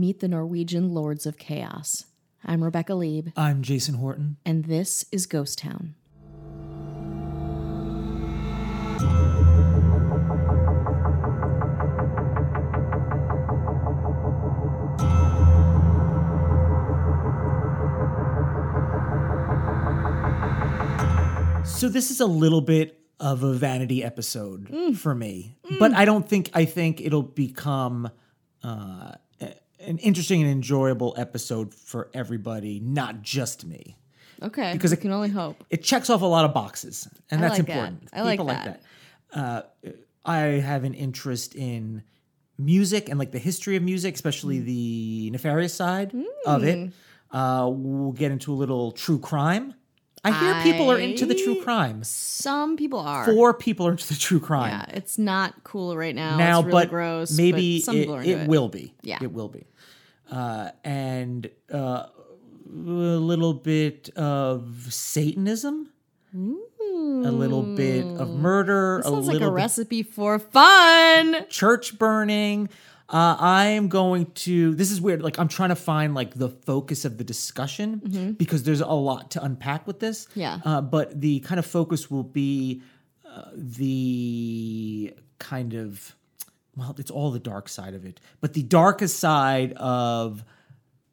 Meet the Norwegian Lords of Chaos. I'm Rebecca Leib, I'm Jason Horton. and this is Ghost Town. So this is a little bit of a vanity episode for me, but I don't think I think it'll become uh, an interesting and enjoyable episode for everybody, not just me. Okay, Because I it- can only hope. It checks off a lot of boxes, and I that's like that. important. I like People that. Uh, I have an interest in music and like the history of music, especially Mm. the nefarious side of it. Uh, we'll get into a little true crime. I hear people are into the true crime. Some people are. Four people are into the true crime Yeah, it's not cool right now. now, it's really but gross. maybe but some it, people are into it it. will be. Yeah. it will be. Uh, and uh, a little bit of Satanism, a little bit of murder, a Sounds like a bit recipe for fun. church burning. Uh, I am going to. This is weird. Like I'm trying to find like the focus of the discussion because there's a lot to unpack with this. Mm-hmm. Yeah. Uh, but the kind of focus will be uh, the kind of well, it's all the dark side of it, but the darkest side of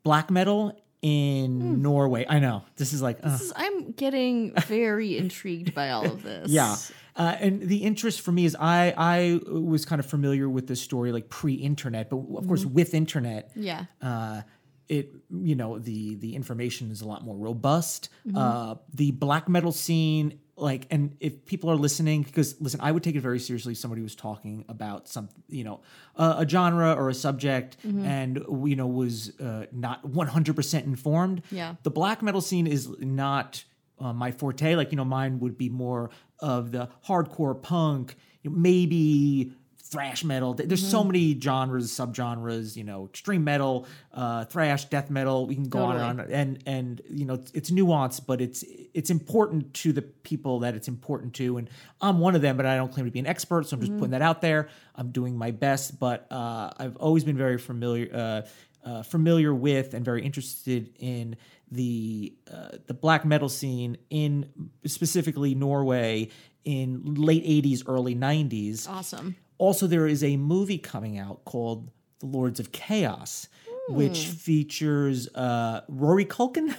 black metal in Hmm. Norway. I know this is like. uh, This is- I'm getting very intrigued by all of this. yeah. Uh, and the interest for me is I I was kind of familiar with this story like pre-internet, but of course with internet, Yeah. uh, it you know the the information is a lot more robust. Uh, the black metal scene, like, and if people are listening, because listen, I would take it very seriously. if Somebody was talking about some, you know, uh, a genre or a subject, and you know was uh, not one hundred percent informed. Yeah. the black metal scene is not uh, my forte. Like, you know, mine would be more of the hardcore punk, maybe thrash metal. Th- There's so many genres, subgenres, you know, extreme metal, uh, thrash, death metal. We can go on and on. And, and, you know, it's, it's nuanced, but it's, it's important to the people that it's important to. And I'm one of them, but I don't claim to be an expert. So I'm just putting that out there. I'm doing my best, but uh, I've always been very familiar, uh, uh, familiar with and very interested in the uh, the black metal scene in specifically Norway in late 80s early 90s Awesome. Also there is a movie coming out called The Lords of Chaos which features uh, Rory Culkin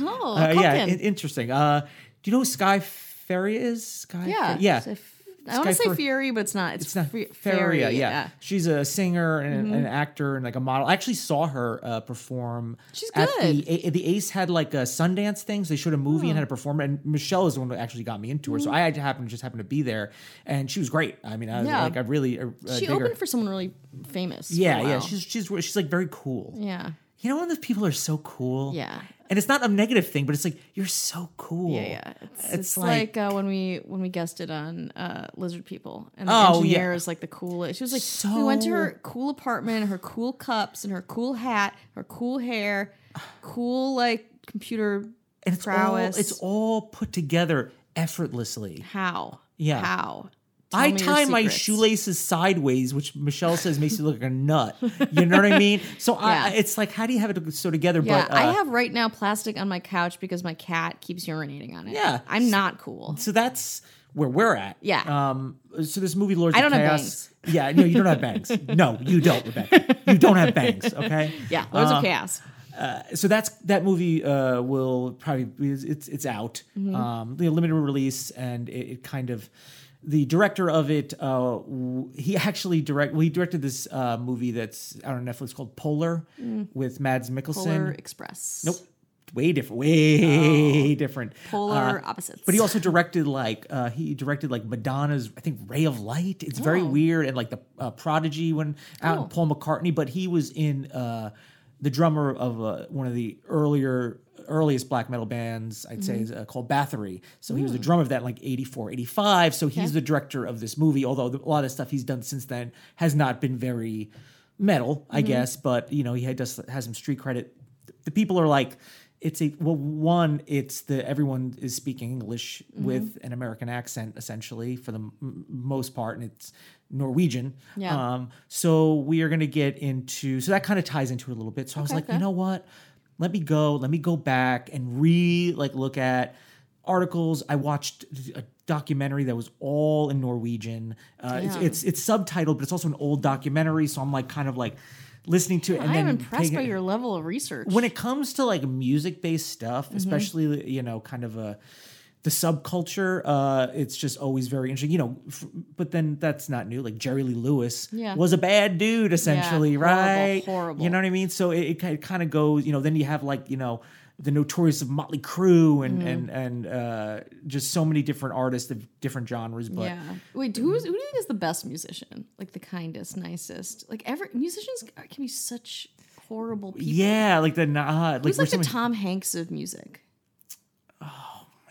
Oh, uh, yeah Culkin. in- interesting uh, do you know who Sky Ferry is Sky yeah. Fer- yeah So if- I want to say Fer- Fury, but it's not. It's, it's not Feria, Fairy, yeah. She's a singer and an actor and like a model. I actually saw her uh, perform. She's At good. the, A- the Ace had like a Sundance thing, so they showed a movie and had a performer. And Michelle is the one that actually got me into her. So I had to happen just happened to be there, and she was great. I mean, I was Yeah. like, I really uh, She dig her. opened for someone really famous. Yeah, yeah. She's she's she's like very cool. yeah, You know, when those people are so cool. yeah, And it's not a negative thing, but it's like you're so cool. yeah, yeah. It's, It's it's, like, like- uh, when we when we guested on uh, Lizard People, and the Oh, engineer yeah. is like the coolest. She was like, so... we went to her cool apartment, her cool cups, and her cool hat, her cool hair, cool like computer and it's prowess. all it's all put together effortlessly. how, Yeah. how. Tell I tie my shoelaces sideways, which Michelle says makes you look like a nut. You know what I mean? So I, it's like, how do you have it so together? Yeah, but uh, I have right now plastic on my couch because my cat keeps urinating on it. Yeah. I'm not cool. so that's where we're at. Yeah. Um. So this movie, Lords I of don't have Chaos. Yeah. No, you don't have bangs. no, you don't, Rebecca. You don't have bangs. Okay. Yeah, Lords Uh, of Chaos. so that's that movie uh, will probably be, it's it's out Mm-hmm. um, the limited release and it, it kind of the director of it uh, he actually direct well, he directed this uh, movie that's out on Netflix called Polar with Mads Mikkelsen Mm. Polar Express. nope way different way different Polar Uh, opposites. but he also directed like uh, he directed like Madonna's I think Ray of Light. It's very Oh. weird and like the uh, Prodigy when out Oh. Paul McCartney. But he was in uh, the drummer of uh, one of the earlier earliest black metal bands I'd say is uh, called Bathory. So he was the drummer of that in like 84, 85. So he's the director of this movie. Although the, a lot of stuff he's done since then has not been very metal, I guess. But you know he had, does has some street credit. The people are like it's a well one it's the everyone is speaking english Mm-hmm. with an american accent essentially for the m- most part and it's norwegian Yeah. um so we are going to get into so that kind of ties into it a little bit so i was like okay. you know what let me go let me go back and re like look at articles i watched a documentary that was all in norwegian uh, it's, it's it's subtitled but it's also an old documentary so i'm like kind of like listening to it and I am impressed taking by your level of research. when it comes to like music based stuff, Mm-hmm. especially you know, kind of a the subculture, uh, it's just always very interesting. You know, f- but then that's not new. Like Jerry Lee Lewis Yeah. was a bad dude, essentially, horrible, right? horrible. You know what I mean? So it, it kind of goes. You know, then you have like you know the notorious of Motley Crue and Mm-hmm. and and uh, just so many different artists of different genres. But yeah. Wait, who's who do you think is the best musician? Like the kindest, nicest? Like every musicians can be such horrible people. yeah, like the nah, like, Who's like the Tom Hanks of music?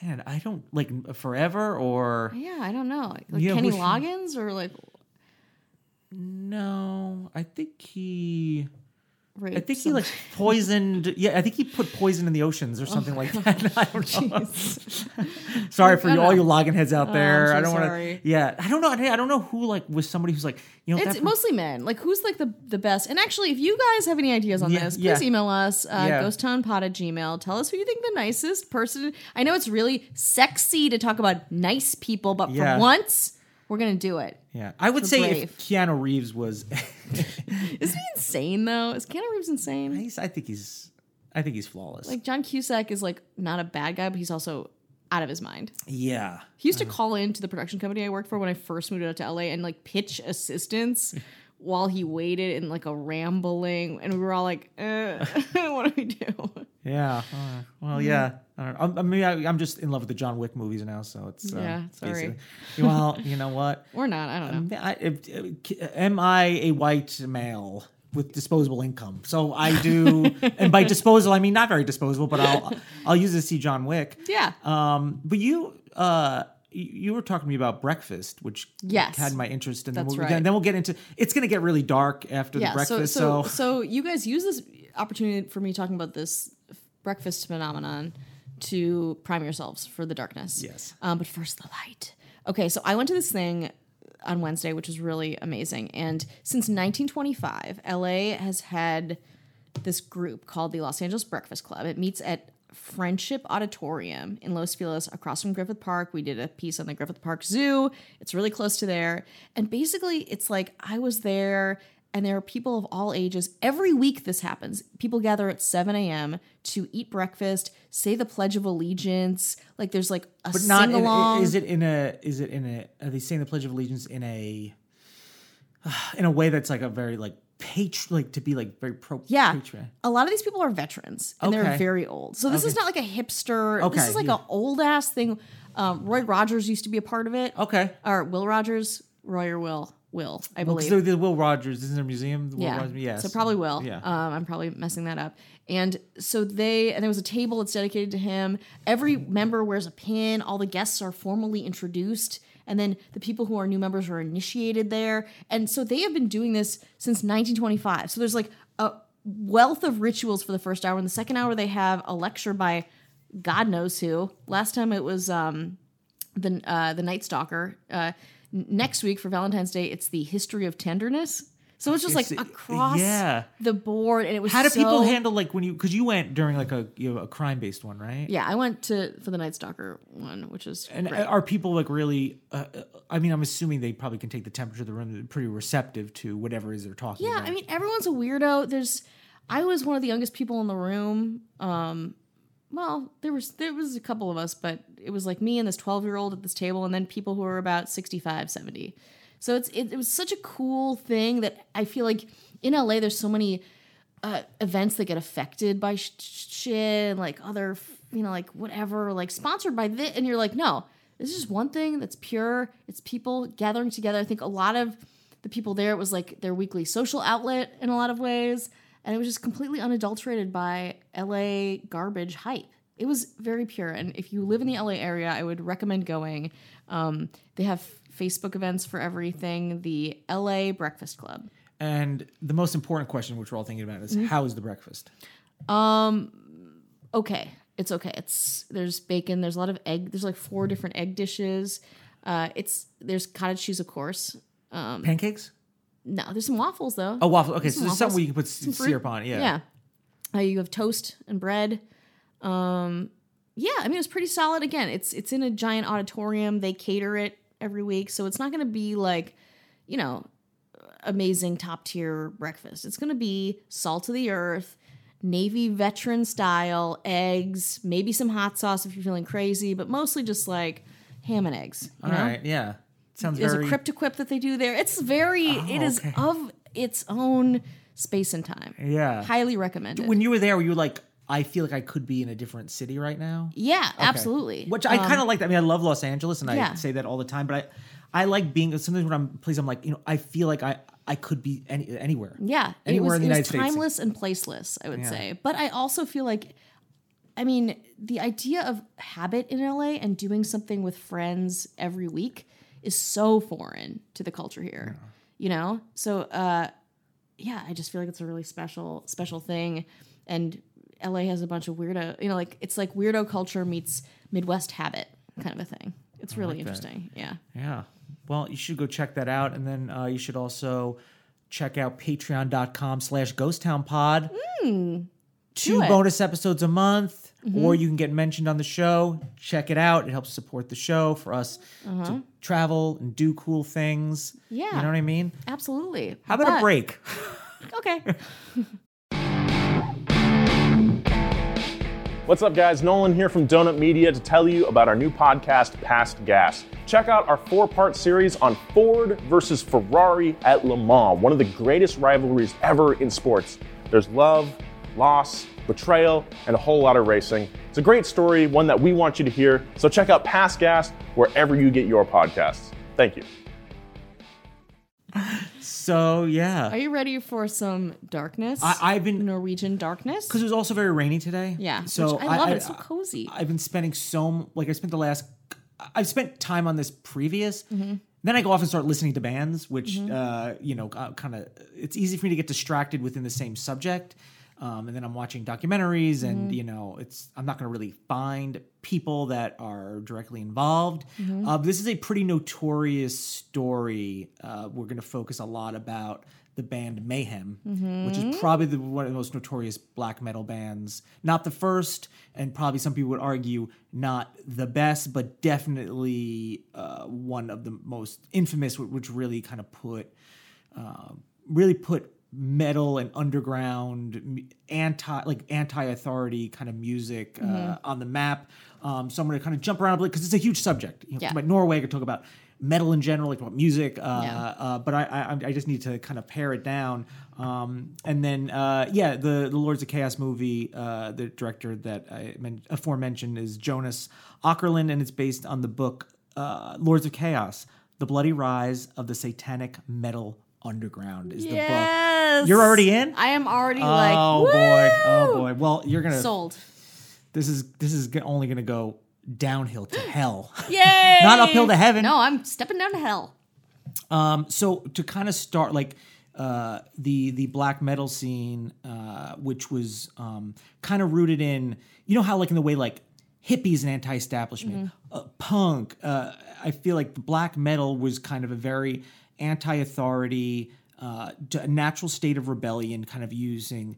Man, I don't like forever or Yeah, I don't know. Like, Yeah, Kenny Loggins or like no. I think he. I think he like poisoned. Yeah, I think he put poison in the oceans or Oh something like that. I don't know. Sorry for you, all you login heads out there. Oh, I'm so I don't want to. Yeah, I don't know. I don't know who like was somebody who's like you know. It's mostly men. Like, who's like the the best? And actually, if you guys have any ideas on Yeah, this, please yeah. email us. Uh, Yeah. GhostTownPod at Gmail. Tell us who you think the nicest person. I know it's really sexy to talk about nice people, but for once, we're gonna do it. yeah, I would say Brave. if Keanu Reeves was, Isn't he insane though? Is Keanu Reeves insane? he's, I think he's, I think he's flawless. Like John Cusack is like not a bad guy, but he's also out of his mind. yeah, He used to uh-huh. call into the production company I worked for when I first moved out to LA and like pitch assistance while he waited in like a rambling, and we were all like, uh, "What do we do?" yeah. Uh, well, yeah. I, don't know. I'm- I mean, I, I'm just in love with the John Wick movies now, so it's uh, Yeah, sorry. Well, you know what? Or not? I don't know. I, if, if- am I a white male with disposable income? So I do, and by disposal I mean not very disposable, but I'll I'll use it to see John Wick. Yeah. Um, but you uh you were talking to me about breakfast, which Yes. had my interest, and then we'll, right. then we'll get into. It's going to get really dark after the yeah. So, breakfast, so, so, so you guys use this opportunity for me talking about this breakfast phenomenon to prime yourselves for the darkness. Yes. Um, but first, the light. Okay, so I went to this thing on Wednesday, which was really amazing. And since 1925, LA has had this group called the Los Angeles Breakfast Club. It meets at Friendship Auditorium in Los Feliz, across from Griffith Park. We did a piece on the Griffith Park Zoo. It's really close to there. And basically, it's like I was there, and there are people of all ages. Every week, this happens. People gather at 7 a.m. to eat breakfast, say the Pledge of Allegiance. Like, there's like a but not. sing In, along. is it in a? Is it in a? Are they saying the Pledge of Allegiance in a? In a way that's like a very like patri like to be like very pro Yeah. patriot. A lot of these people are veterans and they're very old. So this is not like a hipster. okay. This is like yeah. an old ass thing. Um, Roy Rogers used to be a part of it. Okay. Or Will Rogers, Roy or Will, Will, I Well, believe. the Will Rogers isn't there a museum? The Will yeah. Rogers, yes. So probably Will. Yeah. Um, I'm probably messing that up. And so they and there was a table that's dedicated to him. Every member wears a pin. All the guests are formally introduced. And then the people who are new members are initiated there. And so they have been doing this since 1925. So there's like a wealth of rituals for the first hour. In the second hour, they have a lecture by God knows who. Last time it was um, the uh, the Night Stalker. Uh, next week for Valentine's Day, it's the history of tenderness. So it's just like It's- across yeah. the board, and it was How do so- people handle like when you because you went during like a you know, a crime based one, right? Yeah, I went to for the Night Stalker one, which is And great. are people like really? Uh, uh, I mean, I'm assuming they probably can take the temperature of the room. They're pretty receptive to whatever it is they're talking yeah. about. I mean, everyone's a weirdo. There's, I was one of the youngest people in the room. Um, well, there was there was a couple of us, but it was like me and this 12 year old at this table, and then people who were about 65, 70. So it's it, it was such a cool thing that I feel like in LA there's so many uh, events that get affected by sh- sh- shit and like other you know like whatever like sponsored by this, and you're like no, this is just one thing that's pure. It's people gathering together. I think a lot of the people there it was like their weekly social outlet in a lot of ways and it was just completely unadulterated by LA garbage hype. It was very pure, and if you live in the LA area, I would recommend going. Um, they have Facebook events for everything. The LA Breakfast Club. and the most important question, which we're all thinking about, is Mm-hmm. how is the breakfast? Um, okay. It's okay. It's there's bacon. There's a lot of egg. There's like four different egg dishes. Uh, it's there's cottage cheese, of course. Um, Pancakes? no, there's some waffles though. Oh, waffle. Okay, so some there's something waffles. where you can put Some fruit. syrup on. Yeah. Yeah. Uh, you have toast and bread. Um, yeah, I mean it's pretty solid. Again, it's it's in a giant auditorium. They cater it every week, so it's not going to be like, you know, amazing top tier breakfast. It's going to be salt of the earth, Navy veteran style, eggs, maybe some hot sauce if you're feeling crazy, but mostly just like ham and eggs. You All know? right. Yeah. Sounds There's very. a crypto quip that they do there. It's very, oh, it is okay. of its own space and time. Yeah. Highly recommended. when you were there, were you like, I feel like I could be in a different city right now? yeah, absolutely. Which I kind of like. that. I mean, I love Los Angeles, and I say that all the time. But I, I like being sometimes when I'm places. I'm like, you know, I feel like I, I could be any, anywhere. Yeah, Anywhere was, in the United States. timeless and placeless, I would Yeah. say. But I also feel like, I mean, the idea of habit in LA and doing something with friends every week is so foreign to the culture here. You know, so uh, yeah, I just feel like it's a really special, special thing, and LA has a bunch of weirdo. You know, like it's like weirdo culture meets Midwest habit kind of a thing. It's really like that. interesting. Yeah. Yeah. Well, you should go check that out. And then uh, you should also check out patreon.com slash ghosttownpod. Hmm. Two do it. bonus episodes a month, mm-hmm. or you can get mentioned on the show. Check it out. It helps support the show for us uh-huh. to travel and do cool things. Yeah. You know what I mean? Absolutely. How about a break? Okay. What's up, guys? Nolan here from Donut Media to tell you about our new podcast, Past Gas. Check out our four part series on Ford versus Ferrari at Le Mans, one of the greatest rivalries ever in sports. There's love, loss, betrayal, and a whole lot of racing. It's a great story, one that we want you to hear. So check out Past Gas wherever you get your podcasts. Thank you. So, yeah. Are you ready for some darkness? I- I've been- Norwegian darkness. Because it was also very rainy today. Yeah, So I love it. It's so cozy. I've been spending so like I spent the last I've spent time on this previous. Mm-hmm. Then I go off and start listening to bands, which uh, you know, kind of. It's easy for me to get distracted within the same subject, um, and then I'm watching documentaries, Mm-hmm. and you know, it's I'm not going to really find people that are directly involved. Mm-hmm. Uh, this is a pretty notorious story. Uh, we're going to focus a lot about the band Mayhem, which is probably the, one of the most notorious black metal bands. Not the first, and probably some people would argue not the best, but definitely uh, one of the most infamous, which really kind of put uh, really put metal and underground anti like anti-authority kind of music uh, on the map. Um, so I'm going to kind of jump around a bit because it's a huge subject. You know, Yeah. talk about Norway, I could talk about metal in general, like about music. Uh, Yeah. uh, but I, I I just need to kind of pare it down. Um, and then uh, yeah, the the Lords of Chaos movie, uh, the director that I men- aforementioned is Jonas Åkerlund, and it's based on the book uh, Lords of Chaos: The Bloody Rise of the Satanic Metal Underground. Is the book. You're already in? I am already like. Oh boy! Oh boy! Well, you're gonna. Sold. This is this is only gonna go downhill to hell. Yay! Not uphill to heaven. No, I'm stepping down to hell. Um, so to kind of start like uh, the the black metal scene, uh, which was um, kind of rooted in, you know how like in the way like hippies and anti-establishment, uh, punk. Uh, I feel like the black metal was kind of a very anti-authority, uh, natural state of rebellion, kind of using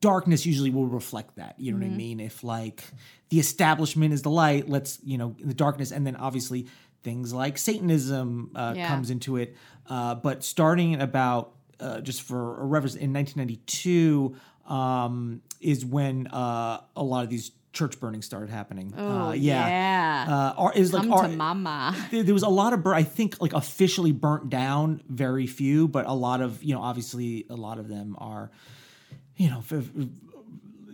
darkness usually will reflect that. You know Mm-hmm. what I mean? If like the establishment is the light, let's you know in the darkness, and then obviously things like Satanism uh, Yeah. comes into it. Uh, but starting about uh, just for a reference in 1992 um, is when uh, a lot of these church burning started happening. Oh, uh, yeah. yeah. Uh, is like Come ar- to mama. there, there was a lot of bur- I think like officially burnt down, very few, but a lot of you know obviously a lot of them are you know f-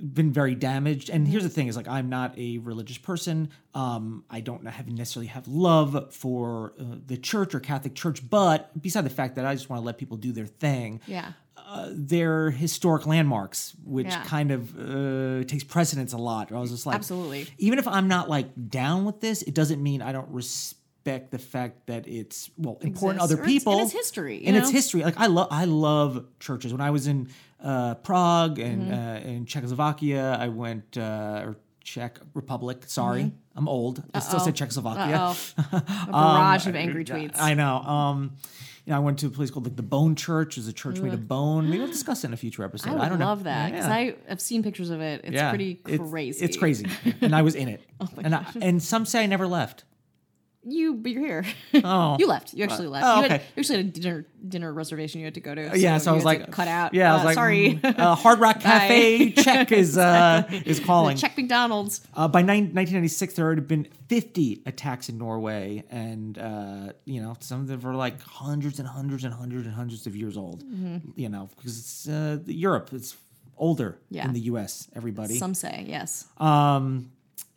been very damaged. And here's the thing: is like I'm not a religious person. Um, I don't have necessarily have love for uh, the church or Catholic Church, but beside the fact that I just want to let people do their thing. Yeah. Uh, they're historic landmarks, which Yeah. kind of uh, takes precedence a lot. I was just like, Absolutely. even if I'm not like down with this, it doesn't mean I don't respect the fact that it's well important to Exists, other or it's- people and it's history, and it's history. Like I love I love churches. When I was in uh, Prague and Mm-hmm. uh, in Czechoslovakia, I went uh, or Czech Republic. Sorry, I'm old. I still say Czechoslovakia. Mm-hmm. Uh-oh. A barrage of angry tweets. I know. Um, you know, I went to a place called like the Bone Church. It's a church made of bone. Maybe we'll discuss it in a future episode. I I, don't love know. that because Yeah. I have seen pictures of it. It's pretty It's- crazy. It's, crazy, and I was in it. Oh and I, and some say I never left. You, but you're here. Oh. you left. You actually left. oh, you, had, okay. you actually had a dinner dinner reservation you had to go to. yeah, so I was like, cut out. Yeah, I was Uh, like, sorry. mm, uh, Hard Rock Cafe check is uh, is calling. Check McDonald's. Uh, by nine, 1996, there had been 50 attacks in Norway, and uh, you know some of them were like hundreds and hundreds and hundreds and hundreds of years old. You know, because it's uh, Europe, it's older Yeah. than the U.S. Everybody, Some say yes. um,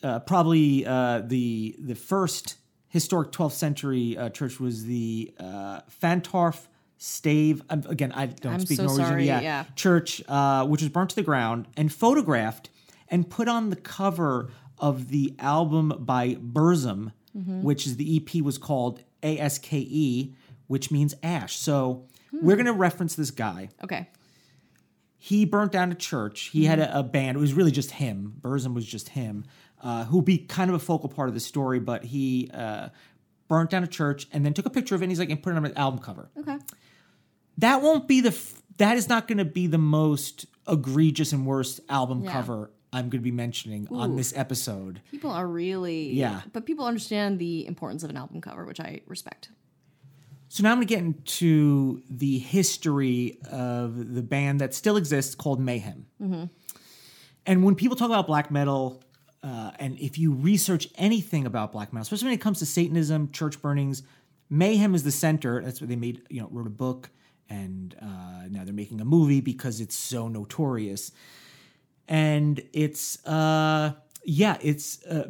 uh, probably uh, the the first historic 12th century uh, church was the uh, Fantoft Stave. Um, again, I don't I'm speak so Norwegian. sorry, yeah, yeah. church, uh, which was burnt to the ground and photographed and put on the cover of the album by Burzum, Mm-hmm. which is the EP was called ASKE, which means ash. So Hmm. we're going to reference this guy Okay. he burnt down a church. He had a, a band. It was really just him. Burzum was just him, uh, who'd be kind of a focal part of the story. But he uh, burnt down a church and then took a picture of it. and He's like, and put it on an album cover. Okay. That won't be the. F- that is not going to be the most egregious and worst album Yeah. cover I'm going to be mentioning on this episode. People are really Yeah. but people understand the importance of an album cover, which I respect. So now I'm going to get into the history of the band that still exists called Mayhem. And when people talk about black metal, uh, and if you research anything about black metal, especially when it comes to Satanism, church burnings, Mayhem is the center. That's what they made. You know, wrote a book, and uh, now they're making a movie because it's so notorious. And it's uh, yeah, it's uh,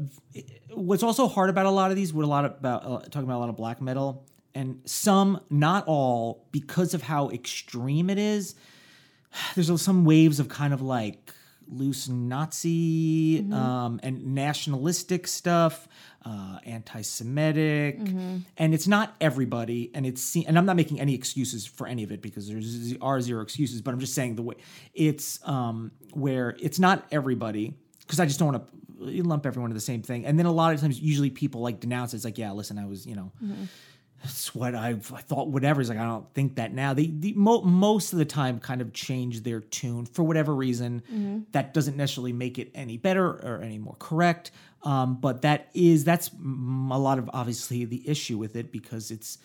what's also hard about a lot of these. What a lot about uh, talking about a lot of black metal, and some, not all, because of how extreme it is there's some waves of kind of like loose Nazi um, and nationalistic stuff, uh, anti-Semitic, and it's not everybody. And it's and I'm not making any excuses for any of it because there's are zero excuses. But I'm just saying the way it's um, where it's not everybody because I just don't want to lump everyone into the same thing. And then a lot of times, usually people like denounce it. It's like, yeah, listen, I was you know that's what I, I thought. Whatever. It's like I don't think that now. They, the mo- most of the time kind of change their tune for whatever reason. That doesn't necessarily make it any better or any more correct. Um, but that is that's a lot of obviously the issue with it because it's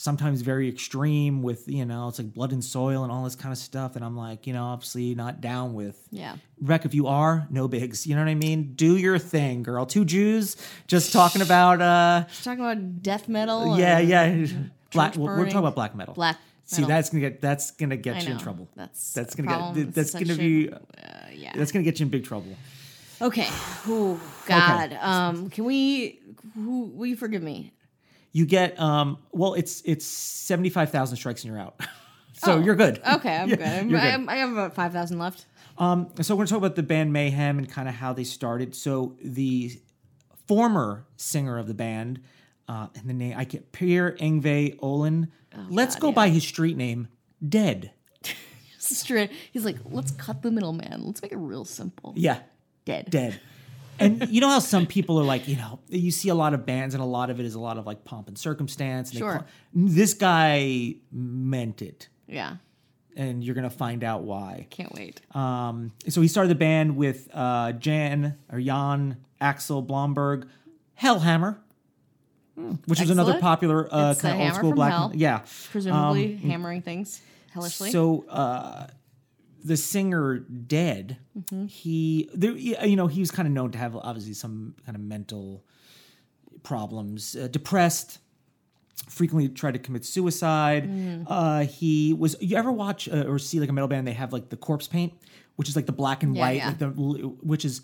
sometimes very extreme with you know it's like blood and soil and all this kind of stuff. And I'm like you know obviously not down with. Yeah. Wreck, if you are, no bigs. You know what I mean? Do your thing, girl. Two Jews just talking about uh Talking about death metal. yeah, yeah. Black. We're, we're talking about black metal. Black See, metal. that's gonna get that's gonna get you in trouble. That's that's gonna get that's gonna be Uh, yeah. that's gonna get you in big trouble. Okay. Oh God. Um. Can we? Who? Will you forgive me? You get um. Well, it's it's seventy five thousand strikes and you're out. so Oh, you're good. Okay. I'm Yeah, good. I'm, you're good. I'm, I have about five thousand left. Um, so we're gonna talk about the band Mayhem and kind of how they started. So the former singer of the band, uh, and the name I can't Per Yngve Ohlin. Let's Oh, God, go yeah. by his street name, Dead. Straight. He's like, let's cut the middleman. Let's make it real simple. Yeah, Dead. dead. And you know how some people are like, you know, you see a lot of bands and a lot of it is a lot of like pomp and circumstance. And they Sure. call- this guy meant it. Yeah. And you're going to find out why. Can't wait. Um, so he started the band with uh, Jan or Jan Axel Blomberg, Hellhammer, which was another popular uh, kind of old school black. hell. Yeah. Presumably hammering things hellishly. Um, So uh, the singer dead, Mm-hmm. he there, you know he was kind of known to have obviously some kind of mental problems, uh, depressed. Frequently tried to commit suicide. Mm. Uh, he was. You ever watch uh, or see like a metal band? They have like the corpse paint, which is like the black and Yeah, white, yeah. like the which is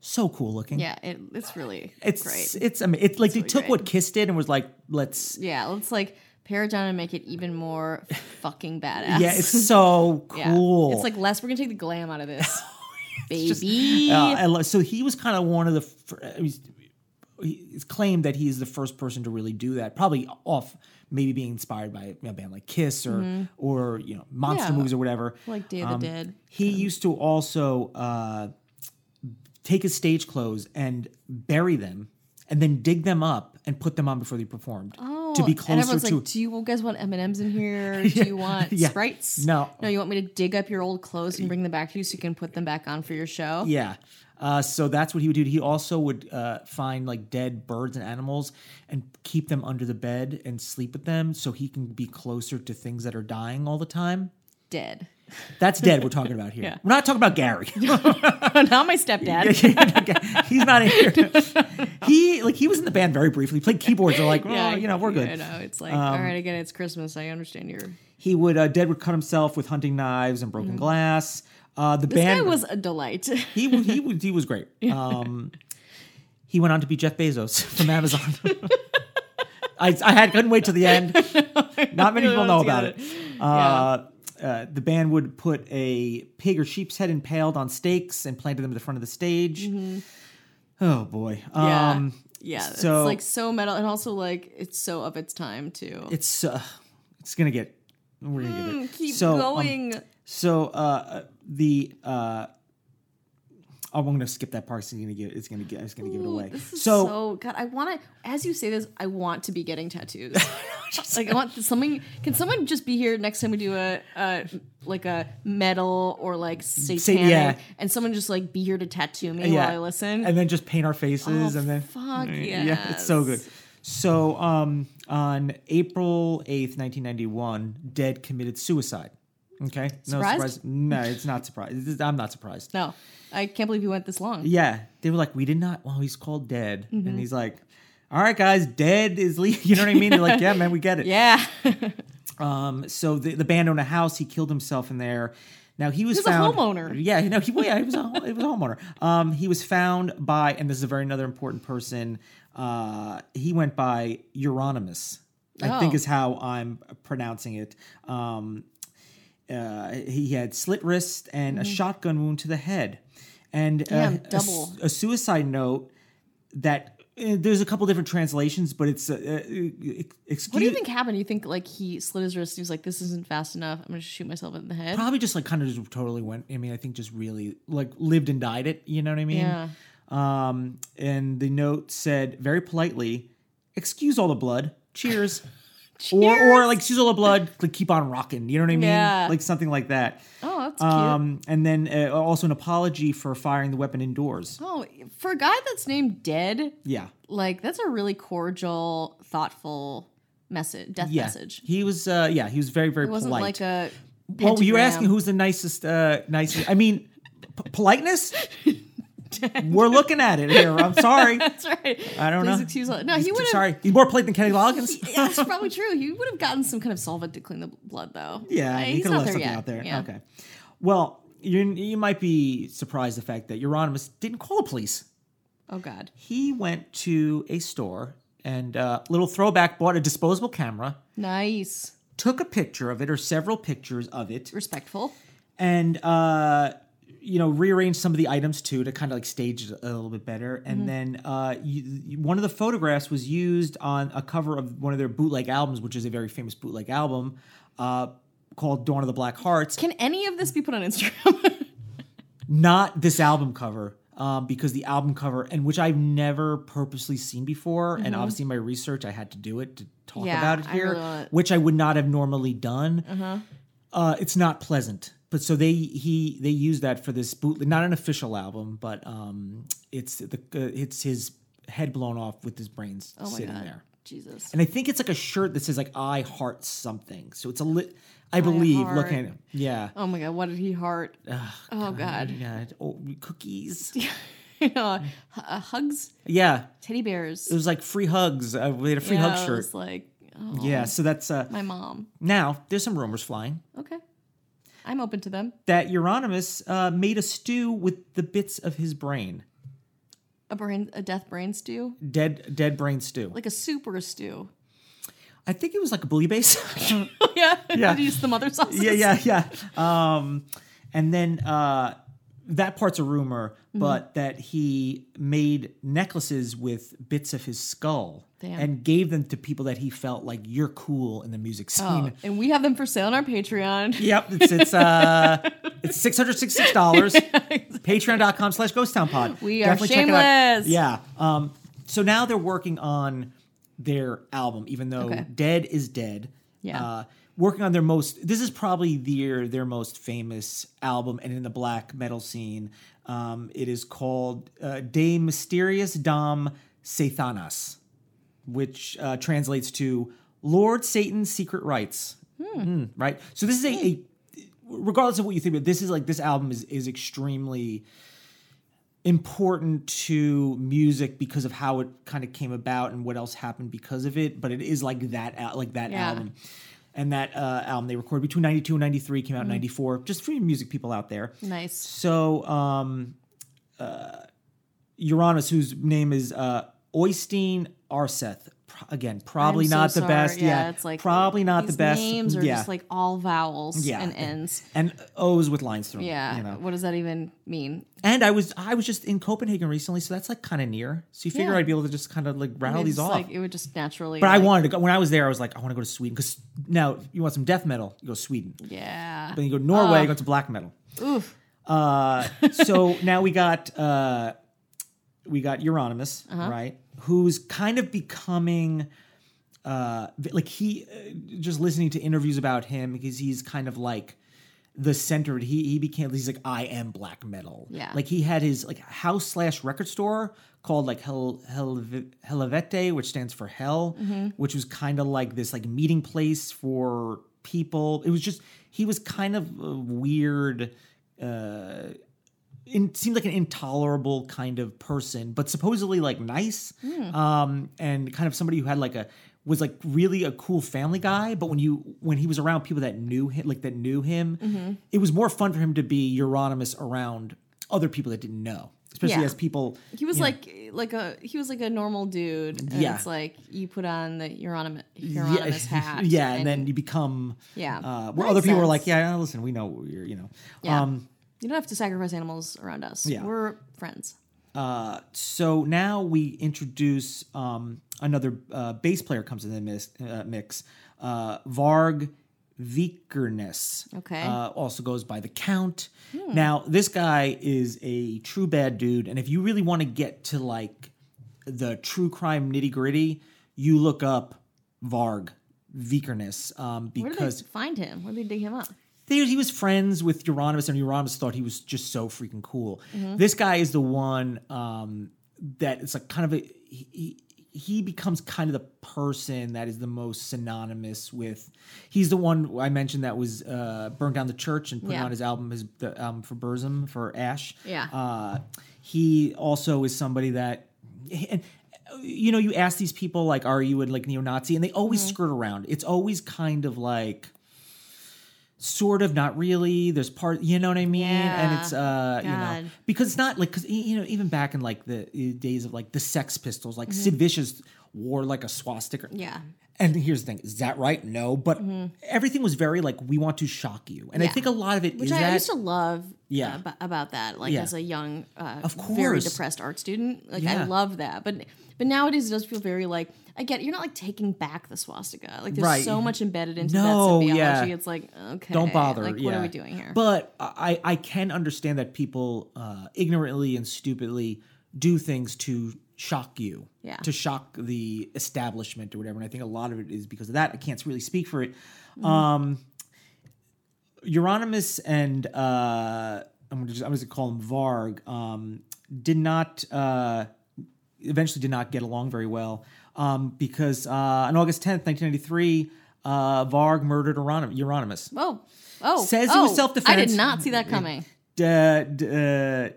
so cool looking. yeah, it, it's really it's great. it's I mean, it's like they really took great. what Kiss did and was like, let's. Yeah, let's like pare it down and make it even more fucking badass. Yeah, it's so Yeah. cool. It's like less. We're gonna take the glam out of this, baby. Uh, I so he was kind of one of the. I it's claimed that he's the first person to really do that. Probably off maybe being inspired by a band like Kiss or or you know monster Mm-hmm. Yeah. movies or whatever. Like Day of the Dead. He used to also uh, take his stage clothes and bury them, and then dig them up and put them on before they performed to be and closer everyone's to. like, "Do you guys want M and M's in here? Do you want Yeah. sprites? No. no. You want me to dig up your old clothes and bring them back to you so you can put them back on for your show? Yeah. Uh, so that's what he would do. He also would uh, find like dead birds and animals and keep them under the bed and sleep with them so he can be closer to things that are dying all the time. Dead. That's dead we're talking about here. Yeah. We're not talking about Gary. Not my stepdad. He's not in here. He like he was in the band very briefly. He played keyboards. They're like, oh, you know, we're good. I know. It's like, all right, again, it's Christmas. I understand your. He would uh, dead would cut himself with hunting knives and broken glass. Uh, the. This band guy was a delight. he was he he was great. Um, he went on to be Jeff Bezos from Amazon. I, I had couldn't wait to the end. Not many people know about it. Uh, uh, the band would put a pig or sheep's head impaled on stakes and planted them at the front of the stage. Oh boy. Mm-hmm. yeah. Um, yeah. so- it's like so metal and also like it's so of its time too. it's uh, it's gonna get we're gonna get it. Mm, Keep so, um, going. So uh, the uh, I'm gonna skip that part. It's gonna give it's gonna get. it's gonna give it away. This is So, so, God, I want to. As you say this, I want to be getting tattoos. like I want something. Can someone just be here next time we do a, a like a metal or like satanic, yeah. and someone just like be here to tattoo me yeah, while I listen. and then just paint our faces, Oh, and then fuck yeah, it's so good. So um, on April eighth, nineteen ninety one, Dead committed suicide. Okay, no Surprised? surprise. No, it's not surprised. I'm not surprised. no, I can't believe he went this long. Yeah, they were like, we did not. Well, he's called Dead, Mm-hmm. and he's like, all right, guys, Dead is leaving. You know what I mean? They're like, yeah, man, we get it. Yeah, Um, so the, the band owned a house. He killed himself in there. Now he was He was a homeowner. Yeah, no, he, well, yeah, he was a he was a homeowner. Um, he was found by, and this is a very another important person. Uh, he went by Euronymous. I think Oh. is how I'm pronouncing it. Um, uh, he had slit wrist and a shotgun wound to the head, and Mm-hmm. Damn, uh, a, double. a suicide note that. uh, There's a couple different translations, but it's uh, uh, excuse. what do you think happened? You think like he slit his wrist? He was like, "This isn't fast enough. I'm gonna shoot myself in the head." probably just like kind of just totally went. I mean, I think just really like lived and died it. You know what I mean? Yeah. Um, and the note said very politely, "Excuse all the blood. Cheers." Or, or like the blood, like keep on rocking. You know what I mean? Yeah. Like something like that. Oh, that's cute. Um, and then uh, also an apology for firing the weapon indoors. oh, for a guy that's named Dead, Yeah, like that's a really cordial, thoughtful message, death yeah. message. He was, uh, yeah, he was very, very It wasn't polite. like a. well, you were asking who's the nicest, uh, nicest. I mean, p- politeness. We're looking at it here. I'm sorry. That's right. I don't Please know. excuse all. No, he would have. Sorry, he's more polite than Kenny Loggins. Yeah, that's probably true. He would have gotten some kind of solvent to clean the blood, though. Yeah, Uh, he he's could have left something yet. out there. Yeah. Okay. Well, you you might be surprised the fact that Euronymous didn't call the police. Oh God. He went to a store and uh, little throwback bought a disposable camera, Nice. took a picture of it or several pictures of it, Respectful. and uh, you know rearranged some of the items too to kind of like stage it a little bit better. Mm-hmm. And then uh, you, one of the photographs was used on a cover of one of their bootleg albums, which is a very famous bootleg album uh, called Dawn of the Black Hearts. Can any of this be put on Instagram? not this album cover um, because the album cover and which i've never purposely seen before and obviously in my research i had to do it to talk Mm-hmm. Yeah, about it I here really which i would not have normally done uh, it's not pleasant but so they he they use that for this bootleg not an official album but um it's the uh, it's his head blown off with his brains oh my sitting God. there Jesus. and i think it's like a shirt that says like i heart something so it's a lit i believe heart. looking at it yeah Oh my God. What did he heart? oh God. yeah oh, cookies you know, h- uh, hugs, yeah teddy bears. It was like free hugs. Uh, we had a free yeah, hug it shirt. was like, oh, yeah, so that's uh my mom. now there's some rumors flying Okay. I'm open to them. that Euronymous uh, made a stew with the bits of his brain, A brain, a death brain stew, dead dead brain stew. like a soup or a stew. I think it was like a bouillabaisse. yeah. Yeah. Did you use the mother sauce? yeah, yeah, yeah. Um, and then uh, that part's a rumor, Mm-hmm. but that he made necklaces with bits of his skull Damn. and gave them to people that he felt like you're cool in the music Oh, scene. and we have them for sale on our Patreon. Yep, it's it's uh it's six hundred sixty six dollars. Patreon.com slash ghost town pod. We are check it out. shameless. Yeah. Um so now they're working on their album, even though Okay. Dead is Dead. Yeah. Uh working on their most this is probably their their most famous album and in the black metal scene. Um it is called uh, De Mysteriis Dom Sathanas which uh, translates to Lord Satan's secret rites. Mm, right. So this is a, a, regardless of what you think, but this is like this album is is extremely important to music because of how it kind of came about and what else happened because of it. But it is like that like that Yeah. album. And that uh, album they recorded between 92 and 93 came out in 94 just for you music people out there. Nice. So, um, uh, Euronymous, whose name is uh, Oystein Aarseth, again, probably I'm so not the sorry. best. Yeah, Yeah, it's like probably not the best. Names are yeah, just like all vowels Yeah. and ends. and O's with lines through. Yeah. you know. What does that even mean? And I was I was just in Copenhagen recently, so that's like kind of near. So you figure. I'd be able to just kind of like rattle these off. Like it would just naturally. but I wanted to go when I was there. I was like, I want to go to Sweden because now you want some death metal, you go Sweden. Yeah. Then you go to Norway, Oh. you go to black metal. Oof. Uh, so now we got uh, we got Euronymous, Uh-huh. right? Who's kind of becoming uh, like he uh, just listening to interviews about him because he's kind of like the center. He he became he's like I am black metal. Yeah. like he had his like house slash record store called like Hel Hel Helvete, which stands for hell, Mm-hmm. which was kind of like this like meeting place for people. It was just he was kind of a weird. Uh, in, seemed like an intolerable kind of person, but supposedly like nice, um, and kind of somebody who had like a was like really a cool family guy. But when you when he was around people that knew him, like that knew him, it was more fun for him to be Euronymous around other people that didn't know, especially Yeah. as people. He was you know, like like a he was like a normal dude. And Yeah. It's like you put on the Euronymous, Euronymous hat. yeah, and, then you become Yeah. Uh, where other people were sense. like, yeah, listen, we know you're, you know, Yeah. um, you don't have to sacrifice animals around us. Yeah. We're friends. Uh, so now we introduce um, another uh, bass player comes in the mix, uh, mix uh, Varg Vikernes. Okay. Uh, also goes by the Count. Now this guy is a true bad dude, and if you really want to get to like the true crime nitty gritty, you look up Varg Vikernes um, Where did because they find him? Where did they dig him up? They, he was friends with Euronymous, and Euronymous thought he was just so freaking cool. Mm-hmm. This guy is the one um, that it's like kind of a he, he becomes kind of the person that is the most synonymous with. He's the one I mentioned that was uh, burned down the church and put Yeah. on his album his the album for Burzum for Ash. Yeah. Uh, he also is somebody that and you know you ask these people like are you a like neo-nazi and they always Mm-hmm. skirt around it's always kind of like sort of not really there's part you know what i mean and it's uh you know because it's not like because you know even back in like the uh, days of like the sex pistols like Mm-hmm. sid vicious wore like a swastika Yeah. and here's the thing is that right no but everything was very like we want to shock you and i Mm-hmm. Think a lot of it Which I that used to love Yeah. uh, ab- about that. Like Yeah. as a young, uh, Of course. very depressed art student. Like Yeah. I love that. But but nowadays it does feel very like I get you're not like taking back the swastika. Like there's Right. so much embedded into No, that symbology. yeah. It's like okay, don't bother. Like yeah. what are we doing here? But I, I can understand that people uh, ignorantly and stupidly do things to shock you, Yeah. to shock the establishment or whatever. And I think a lot of it is because of that. I can't really speak for it. Mm-hmm. Um, Euronymous and uh, I'm gonna just I'm just gonna call him Varg um, did not uh, eventually did not get along very well um, because uh, on August 10th, 1993, uh, Varg murdered Euron- Euronymous. oh oh Says it oh, was self-defense. I did not see that coming. Uh, d- uh,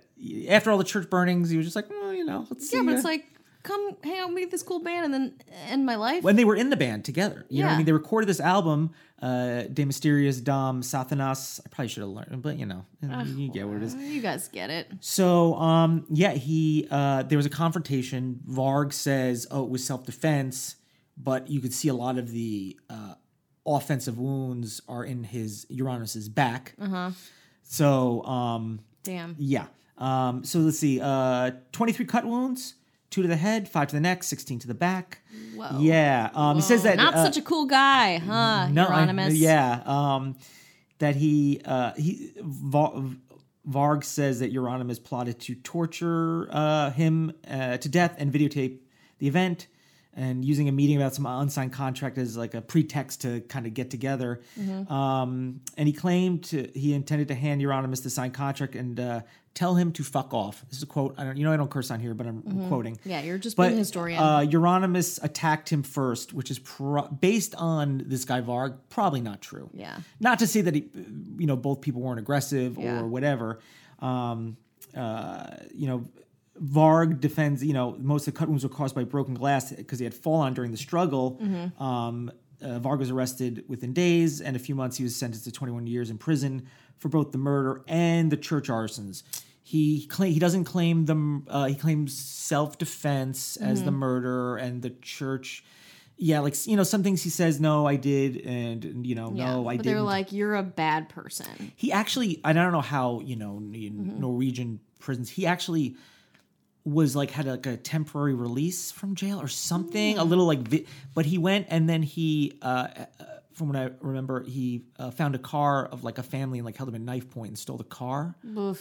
after all the church burnings, he was just like, well, you know, let's see. Yeah, but it's like come hang out with this cool band and then end my life. when they were in the band together. You know what I mean? They recorded this album, uh, De Mysteriis Dom Sathanas. I probably should have learned, but you know, you get what it is. you guys get it. So, um, yeah, he uh, there was a confrontation. Varg says, "Oh, it was self defense," but you could see a lot of the uh, offensive wounds are in his Euronymous's back. Uh-huh. So, um, Damn. Yeah. Um, so let's see. Uh, 23 cut wounds, two to the head, five to the neck, 16 to the back. Whoa. Yeah. Um, He says that. Not uh, such a cool guy, huh? no, I- yeah. Um, that he uh, he Varg says that Euronymous plotted to torture uh, him uh, to death and videotape the event, and using a meeting about some unsigned contract as like a pretext to kind of get together. Um, and he claimed to, he intended to hand Euronymous the signed contract and uh, tell him to fuck off. This is a quote. I don't, you know, I don't curse on here, but I'm, I'm quoting. Yeah, you're just But being a historian. Uh, Euronymous attacked him first, which is pro- based on this guy Varg. Probably not true. Yeah. Not to say that he, you know, both people weren't aggressive Yeah. or whatever. Um, uh, you know, Varg defends. You know, most of the cut wounds were caused by broken glass because he had fallen during the struggle. Mm-hmm. Um, uh, Varg was arrested within days, and a few months he was sentenced to 21 years in prison for both the murder and the church arsons. He claim he doesn't claim them. Uh, he claims self defense as Mm-hmm. the murder and the church. Yeah, like you know, some things he says no, I did, and, you know, yeah. no, I didn't. they're like, you're a bad person. he actually, I don't know how you know in Mm-hmm. Norwegian prisons. He actually was like had like a temporary release from jail or something. A Mm. little like, vi- but he went and then he, uh, uh, from what I remember, he uh, found a car of like a family and like held him at knife point and stole the car.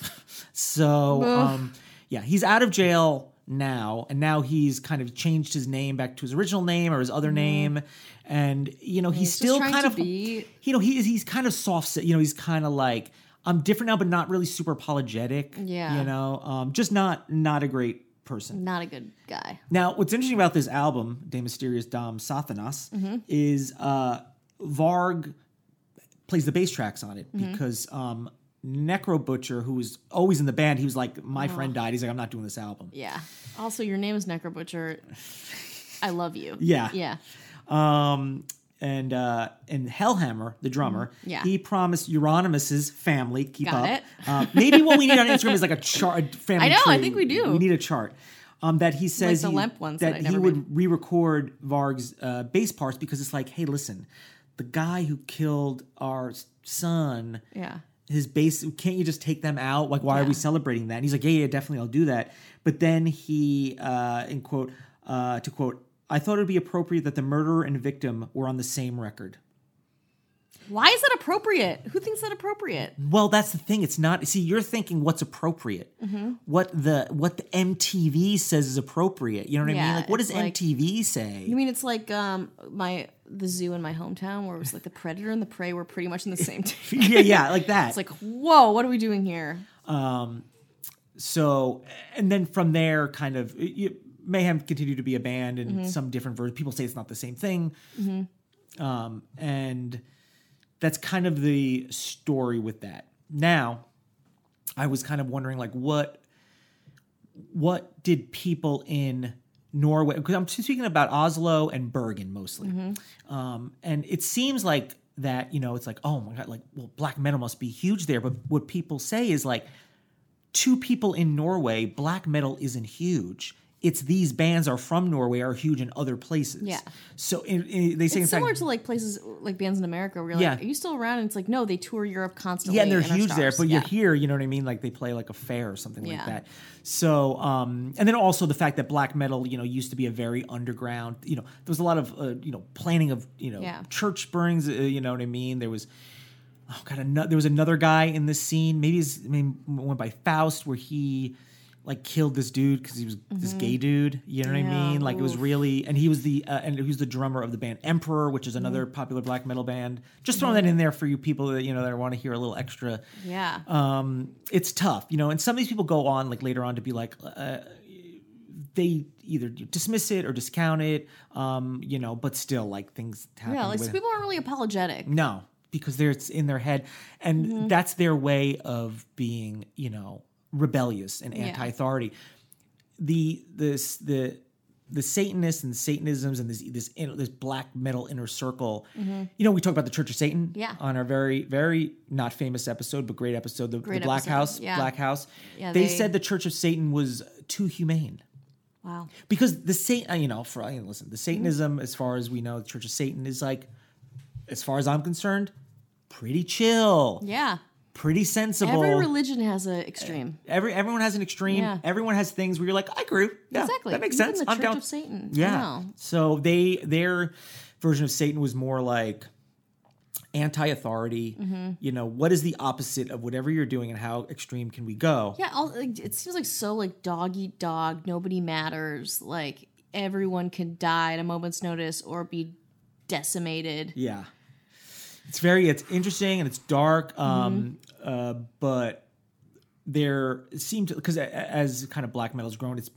So um, yeah, he's out of jail now, and now he's kind of changed his name back to his original name or his other name, and you know he's. He's still kind of be- you know he is he's kind of soft. You know he's kind of like I'm different now, but not really super apologetic. Yeah. you know, um, just not not a great person. Not a good guy. Now, what's interesting about this album, De Mysteriis Dom Sathanas, Mm-hmm. is uh, Varg plays the bass tracks on it Mm-hmm. because um, Necro Butcher, who was always in the band, he was like, My friend died. He's like, I'm not doing this album. Yeah. Also, your name is Necro Butcher. I love you. Yeah. Yeah. Um, and uh, and Hellhammer, the drummer, Mm-hmm. Yeah. he promised Euronymous' family keep Got up. Uh, maybe what we need on Instagram is like a chart, family. I know, I think we do. We need a chart. Um, that he says the he, limp ones that I he would re-record Varg's uh, bass parts because it's like, hey, listen, the guy who killed our son, Yeah. his bass, can't you just take them out? Like, why are we celebrating that? And he's like, yeah, yeah, definitely, I'll do that. But then he, uh, in quote, uh, to quote, I thought it would be appropriate that the murderer and victim were on the same record. Why is that appropriate? Who thinks that appropriate? Well, that's the thing. It's not. See, you're thinking what's appropriate. Mm-hmm. What the what the MTV says is appropriate. You know what I mean? Like, what does like- MTV say? You mean it's like um my the zoo in my hometown where it was like the predator and the prey were pretty much in the same team. yeah, yeah, like that. It's like, whoa, what are we doing here? Um, so, and then from there, kind of, you, Mayhem continued to be a band and Mm-hmm. some different versions. People say it's not the same thing, um, and that's kind of the story with that. Now, I was kind of wondering, like, what what did people in Norway? Because I'm speaking about Oslo and Bergen mostly, um, and it seems like that. You know, it's like, oh my god, like, well, black metal must be huge there. But what people say is like, to people in Norway, black metal isn't huge. It's these bands are from Norway are huge in other places. Yeah. So in, in- they say It's similar fact, to like places like bands in America where you're Yeah. like, are you still around? And it's like, no, they tour Europe constantly. yeah, and they're and huge there, but yeah. you're here, you know what I mean? Like they play like a fair or something like Yeah. that. So, um, and then also the fact that black metal, you know, used to be a very underground, you know, there was a lot of, uh, you know, planning of, you know, Yeah. church burnings, uh, you know what I mean? There was, oh god, there was another guy in this scene, maybe his name went by Faust, where he like killed this dude because he was this gay dude. You know what I Mm-hmm. Mean? Like it was really, and he was the uh, and he was the drummer of the band Emperor, which is another popular black metal band. Just throwing that in there for you people that you know that want to hear a little extra. Yeah. Um, it's tough, you know. And some of these people go on like later on to be like. Uh, they either dismiss it or discount it, um, you know, but still, like things happen. yeah. Like so people aren't really apologetic. no, because they're it's in their head, and Mm-hmm. that's their way of being, you know, rebellious and anti-authority. The this the the Satanists and Satanisms and this this this black metal inner circle. You know, we talk about the Church of Satan Mm-hmm. Yeah. on our very very not famous episode, but great episode, the, the Black episode, House. yeah. Black House. Yeah, they, they- said the Church of Satan was too humane Wow. because the Satan, you know, for I mean, listen, the Mm-hmm. Satanism, as far as we know, the Church of Satan is like, as far as I'm concerned, pretty chill. Yeah. Pretty sensible. Every religion has an extreme. Every everyone has an extreme. Yeah. Everyone has things where you're like, I agree. Yeah, exactly. that makes Even sense. The I'm Church down. of Satan. Yeah. Wow. So they their version of Satan was more like anti-authority. Mm-hmm. You know, what is the opposite of whatever you're doing, and how extreme can we go? Yeah, all, like, it seems like so like dog eat dog. Nobody matters. Like everyone can die at a moment's notice or be decimated. Yeah. It's very it's interesting and it's dark. Um uh but there seemed to because as kind of black metal's grown, it's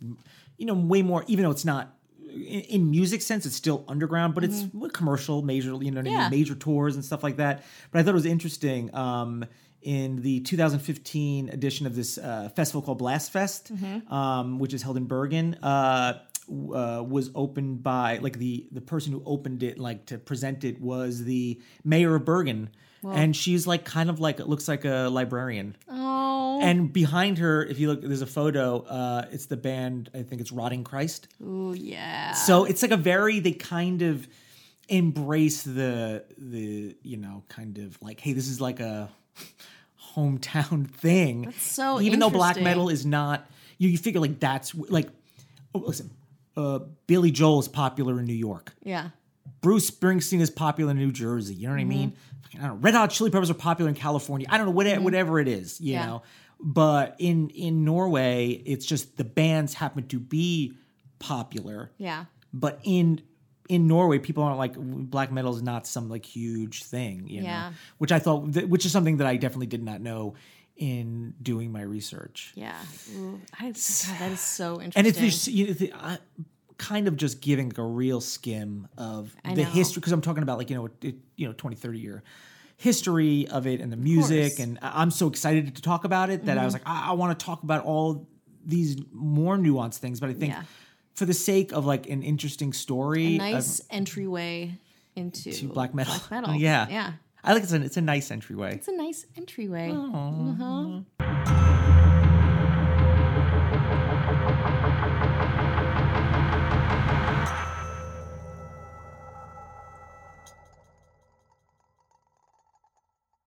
you know way more even though it's not in, music sense, it's still underground, but it's commercial, major, you know Yeah. major tours and stuff like that. But I thought it was interesting. Um, in the 2015 edition of this uh, festival called Blast Fest, um, which is held in Bergen, uh, uh, was opened by like the the person who opened it, like to present it, was the mayor of Bergen, and she's like kind of like it looks like a librarian. Oh, And behind her, if you look, there's a photo. Uh, it's the band. I think it's Rotting Christ. Ooh, yeah. So it's like a very they kind of embrace the the you know kind of like hey this is like a hometown thing. That's so even though black metal is not you, you figure like that's like oh, listen uh, Billy Joel is popular in New York. yeah. Bruce Springsteen is popular in New Jersey. You know what I mean? I don't know. Red Hot Chili Peppers are popular in California. I don't know whatever, whatever it is. You Yeah. know, but in in Norway, it's just the bands happen to be popular. Yeah. But in in Norway, people aren't like black metal is not some like huge thing. You Yeah. know, which I thought, that, which is something that I definitely did not know in doing my research. Yeah. Ooh, I, God, that is so interesting. And it's you know, the, I, kind of just giving like a real skim of I the know. history because I'm talking about like you know it, you know 20 30 year history of it and the music. Mm-hmm. and I'm so excited to talk about it that I was like I, I want to talk about all these more nuanced things but I think Yeah. for the sake of like an interesting story a nice entryway into to black metal, Black metal. yeah Yeah. I like it's a, it's a nice entryway It's a nice entryway. Uh-huh.